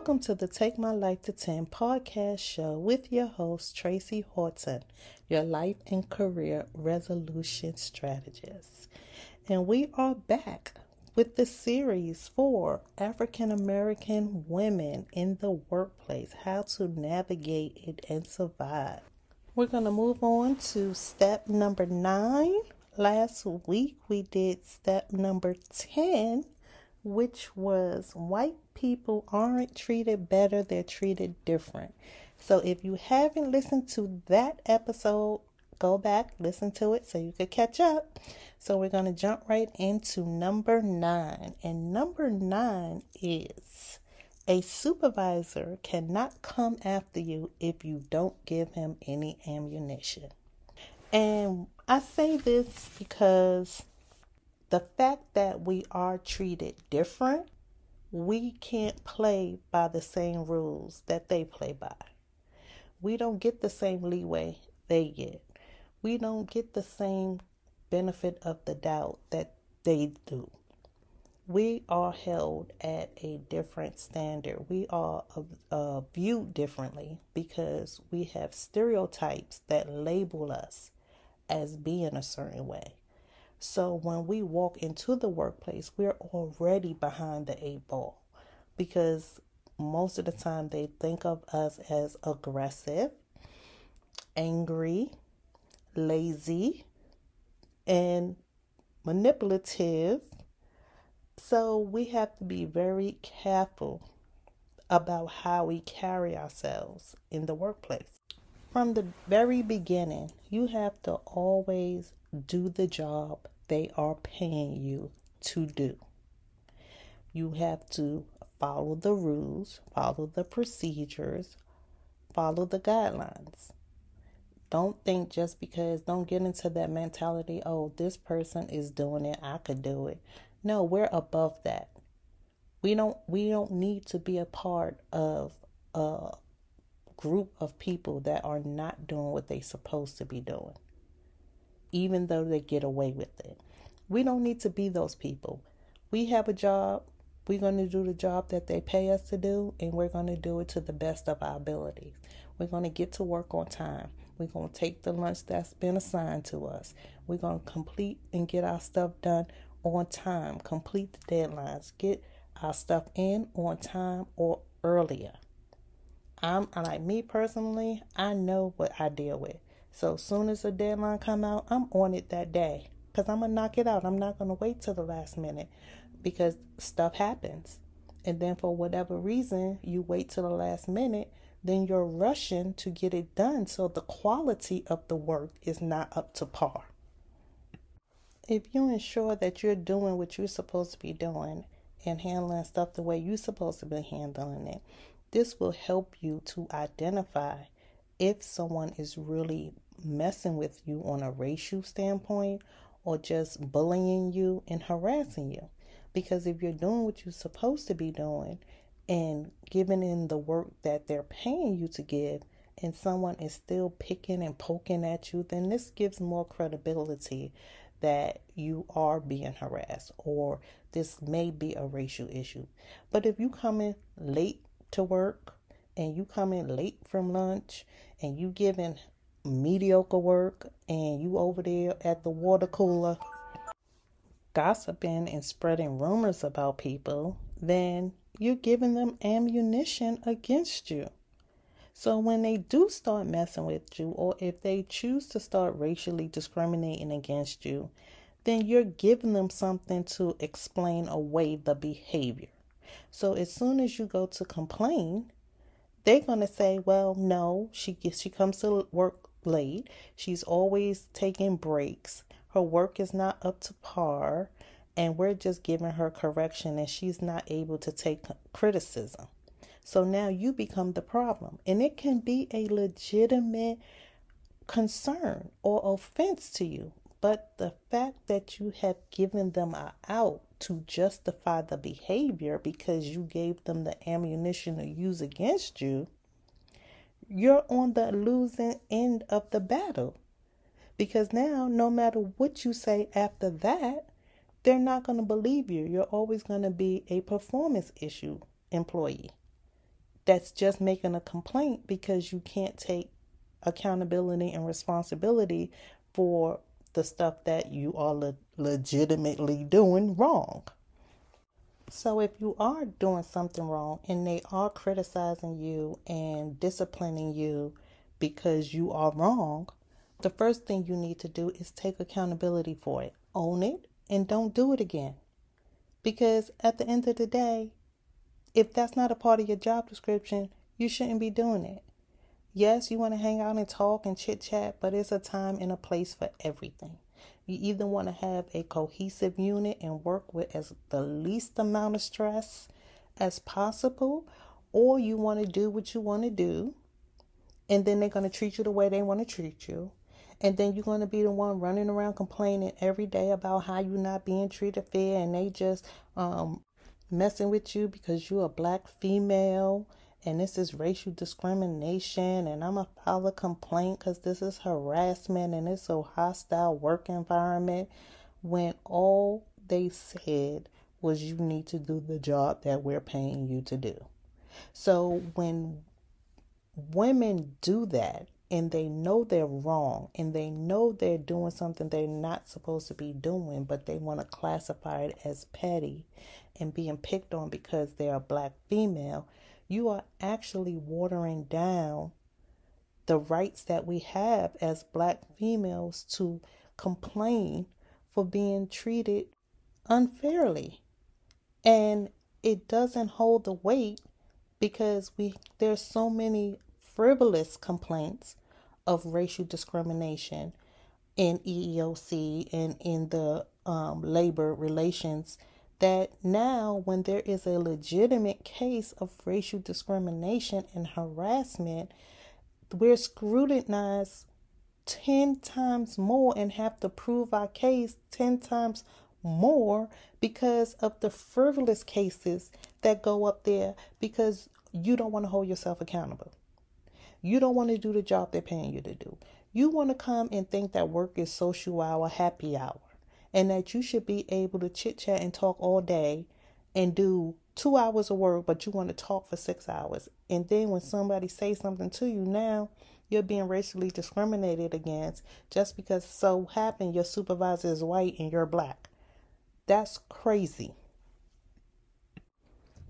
Welcome to the Take My Life to 10 podcast show with your host, Tracy Horton, your life and career resolution strategist. And we are back with the series for African American women in the workplace how to navigate it and survive. We're going to move on to step number nine. Last week we did step number 10 which was white people aren't treated better, they're treated different. So if you haven't listened to that episode, go back, listen to it so you could catch up. So we're going to jump right into number nine. And number nine is a supervisor cannot come after you if you don't give him any ammunition. And I say this because the fact that we are treated different, we can't play by the same rules that they play by. We don't get the same leeway they get. We don't get the same benefit of the doubt that they do. We are held at a different standard. We are uh, viewed differently because we have stereotypes that label us as being a certain way. So when we walk into the workplace, we're already behind the eight ball because most of the time they think of us as aggressive, angry, lazy, and manipulative. So we have to be very careful about how we carry ourselves in the workplace. From the very beginning, you have to always do the job they are paying you to do. You have to follow the rules, follow the procedures, follow the guidelines. Don't think just because, don't get into that mentality, oh, this person is doing it, I could do it. No, we're above that. We don't we don't need to be a part of a group of people that are not doing what they're supposed to be doing even though they get away with it. We don't need to be those people. We have a job. We're going to do the job that they pay us to do, and we're going to do it to the best of our abilities. We're going to get to work on time. We're going to take the lunch that's been assigned to us. We're going to complete and get our stuff done on time, complete the deadlines, get our stuff in on time or earlier. I'm like me personally, I know what I deal with. So as soon as the deadline come out, I'm on it that day because I'm gonna knock it out. I'm not gonna wait till the last minute because stuff happens. And then for whatever reason, you wait till the last minute, then you're rushing to get it done. So the quality of the work is not up to par. If you ensure that you're doing what you're supposed to be doing and handling stuff the way you're supposed to be handling it, this will help you to identify if someone is really messing with you on a racial standpoint or just bullying you and harassing you. Because if you're doing what you're supposed to be doing and giving in the work that they're paying you to give, and someone is still picking and poking at you, then this gives more credibility that you are being harassed or this may be a racial issue. But if you come in late to work and you come in late from lunch and you giving mediocre work and you over there at the water cooler gossiping and spreading rumors about people, then you're giving them ammunition against you. So when they do start messing with you, or if they choose to start racially discriminating against you, then you're giving them something to explain away the behavior. So as soon as you go to complain, they're going to say, well, no, she gets, she comes to work late. She's always taking breaks. Her work is not up to par, and we're just giving her correction, and she's not able to take criticism. So now you become the problem, and it can be a legitimate concern or offense to you. But the fact that you have given them a out to justify the behavior because you gave them the ammunition to use against you, you're on the losing end of the battle. Because now, no matter what you say after that, they're not going to believe you. You're always going to be a performance issue employee. that's just making a complaint because you can't take accountability and responsibility for the stuff that you are le- legitimately doing wrong. So, if you are doing something wrong and they are criticizing you and disciplining you because you are wrong, the first thing you need to do is take accountability for it, own it, and don't do it again. Because at the end of the day, if that's not a part of your job description, you shouldn't be doing it. Yes, you want to hang out and talk and chit chat, but it's a time and a place for everything. You either want to have a cohesive unit and work with as the least amount of stress as possible, or you want to do what you want to do, and then they're going to treat you the way they want to treat you. And then you're going to be the one running around complaining every day about how you're not being treated fair and they just um, messing with you because you're a black female and this is racial discrimination and I'm a file a complaint because this is harassment and it's a hostile work environment when all they said was you need to do the job that we're paying you to do. So when women do that and they know they're wrong and they know they're doing something they're not supposed to be doing, but they want to classify it as petty and being picked on because they're a black female, you are actually watering down the rights that we have as black females to complain for being treated unfairly. And it doesn't hold the weight because we there's so many frivolous complaints of racial discrimination in EEOC and in the um, labor relations that now, when there is a legitimate case of racial discrimination and harassment, we're scrutinized 10 times more and have to prove our case 10 times more because of the frivolous cases that go up there because you don't want to hold yourself accountable. You don't want to do the job they're paying you to do. You want to come and think that work is social hour, happy hour and that you should be able to chit chat and talk all day and do two hours of work, but you want to talk for six hours. And then when somebody says something to you now, you're being racially discriminated against just because so happened your supervisor is white and you're black. That's crazy.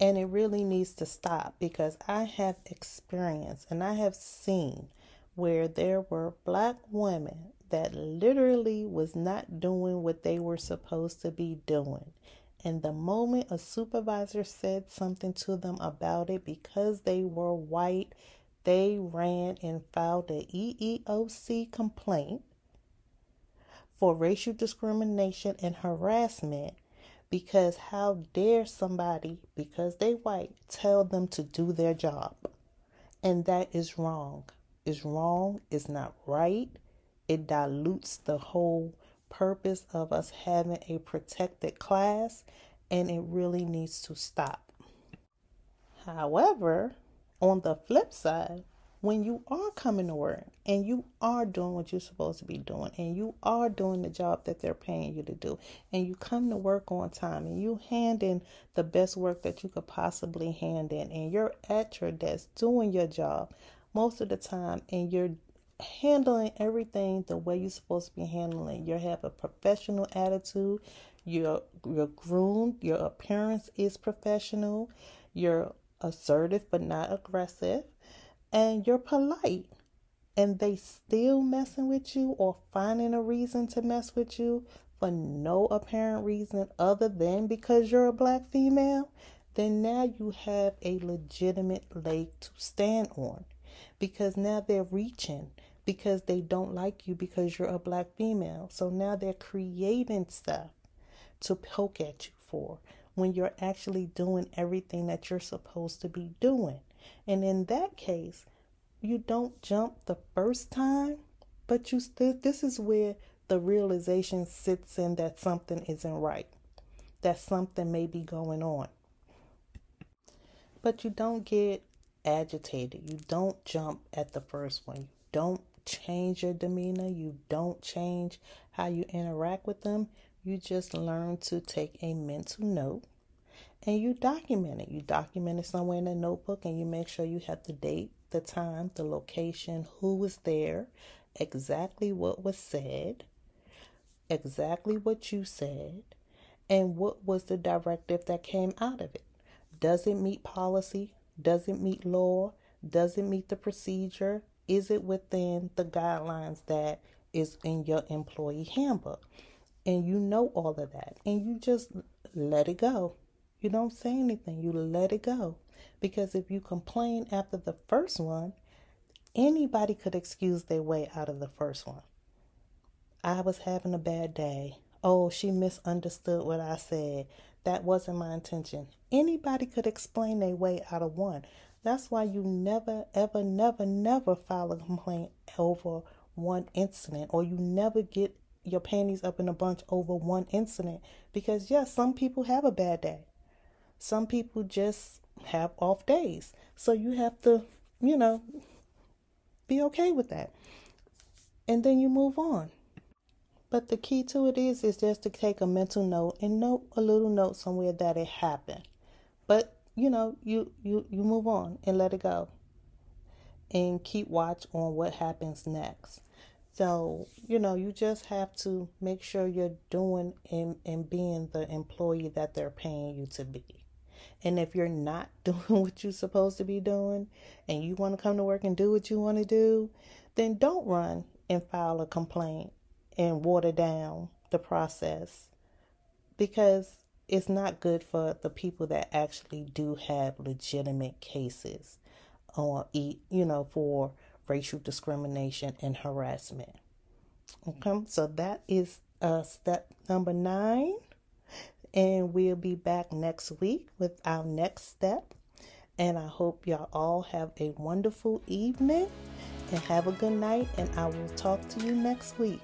And it really needs to stop because I have experienced and I have seen where there were black women that literally was not doing what they were supposed to be doing. And the moment a supervisor said something to them about it, because they were white, they ran and filed a EEOC complaint for racial discrimination and harassment because how dare somebody because they white tell them to do their job and that is wrong is wrong is not right it dilutes the whole purpose of us having a protected class and it really needs to stop. However, on the flip side, when you are coming to work and you are doing what you're supposed to be doing and you are doing the job that they're paying you to do and you come to work on time and you hand in the best work that you could possibly hand in and you're at your desk doing your job most of the time and you're handling everything the way you're supposed to be handling. You have a professional attitude. You're you're groomed. Your appearance is professional. You're assertive but not aggressive, and you're polite. And they still messing with you or finding a reason to mess with you for no apparent reason other than because you're a black female, then now you have a legitimate leg to stand on because now they're reaching because they don't like you because you're a black female. So now they're creating stuff to poke at you for when you're actually doing everything that you're supposed to be doing. And in that case, you don't jump the first time, but you still, this is where the realization sits in that something isn't right, that something may be going on. But you don't get agitated. You don't jump at the first one. You don't change your demeanor, you don't change how you interact with them. You just learn to take a mental note and you document it. You document it somewhere in a notebook and you make sure you have the date, the time, the location, who was there, exactly what was said, exactly what you said, and what was the directive that came out of it. Does it meet policy? Does it meet law? Does it meet the procedure? Is it within the guidelines that is in your employee handbook? And you know all of that. And you just let it go. You don't say anything. You let it go. Because if you complain after the first one, anybody could excuse their way out of the first one. I was having a bad day. Oh, she misunderstood what I said. That wasn't my intention. Anybody could explain their way out of one. That's why you never, ever, never, never file a complaint over one incident, or you never get your panties up in a bunch over one incident. Because, yes, some people have a bad day, some people just have off days. So you have to, you know, be okay with that. And then you move on. But the key to it is is just to take a mental note and note a little note somewhere that it happened. But you know, you you you move on and let it go. And keep watch on what happens next. So, you know, you just have to make sure you're doing and, and being the employee that they're paying you to be. And if you're not doing what you're supposed to be doing and you want to come to work and do what you want to do, then don't run and file a complaint and water down the process because it's not good for the people that actually do have legitimate cases or you know for racial discrimination and harassment. Okay so that is uh step number nine. And we'll be back next week with our next step. And i hope y'all all have a wonderful evening. And have a good night. And i will talk to you next week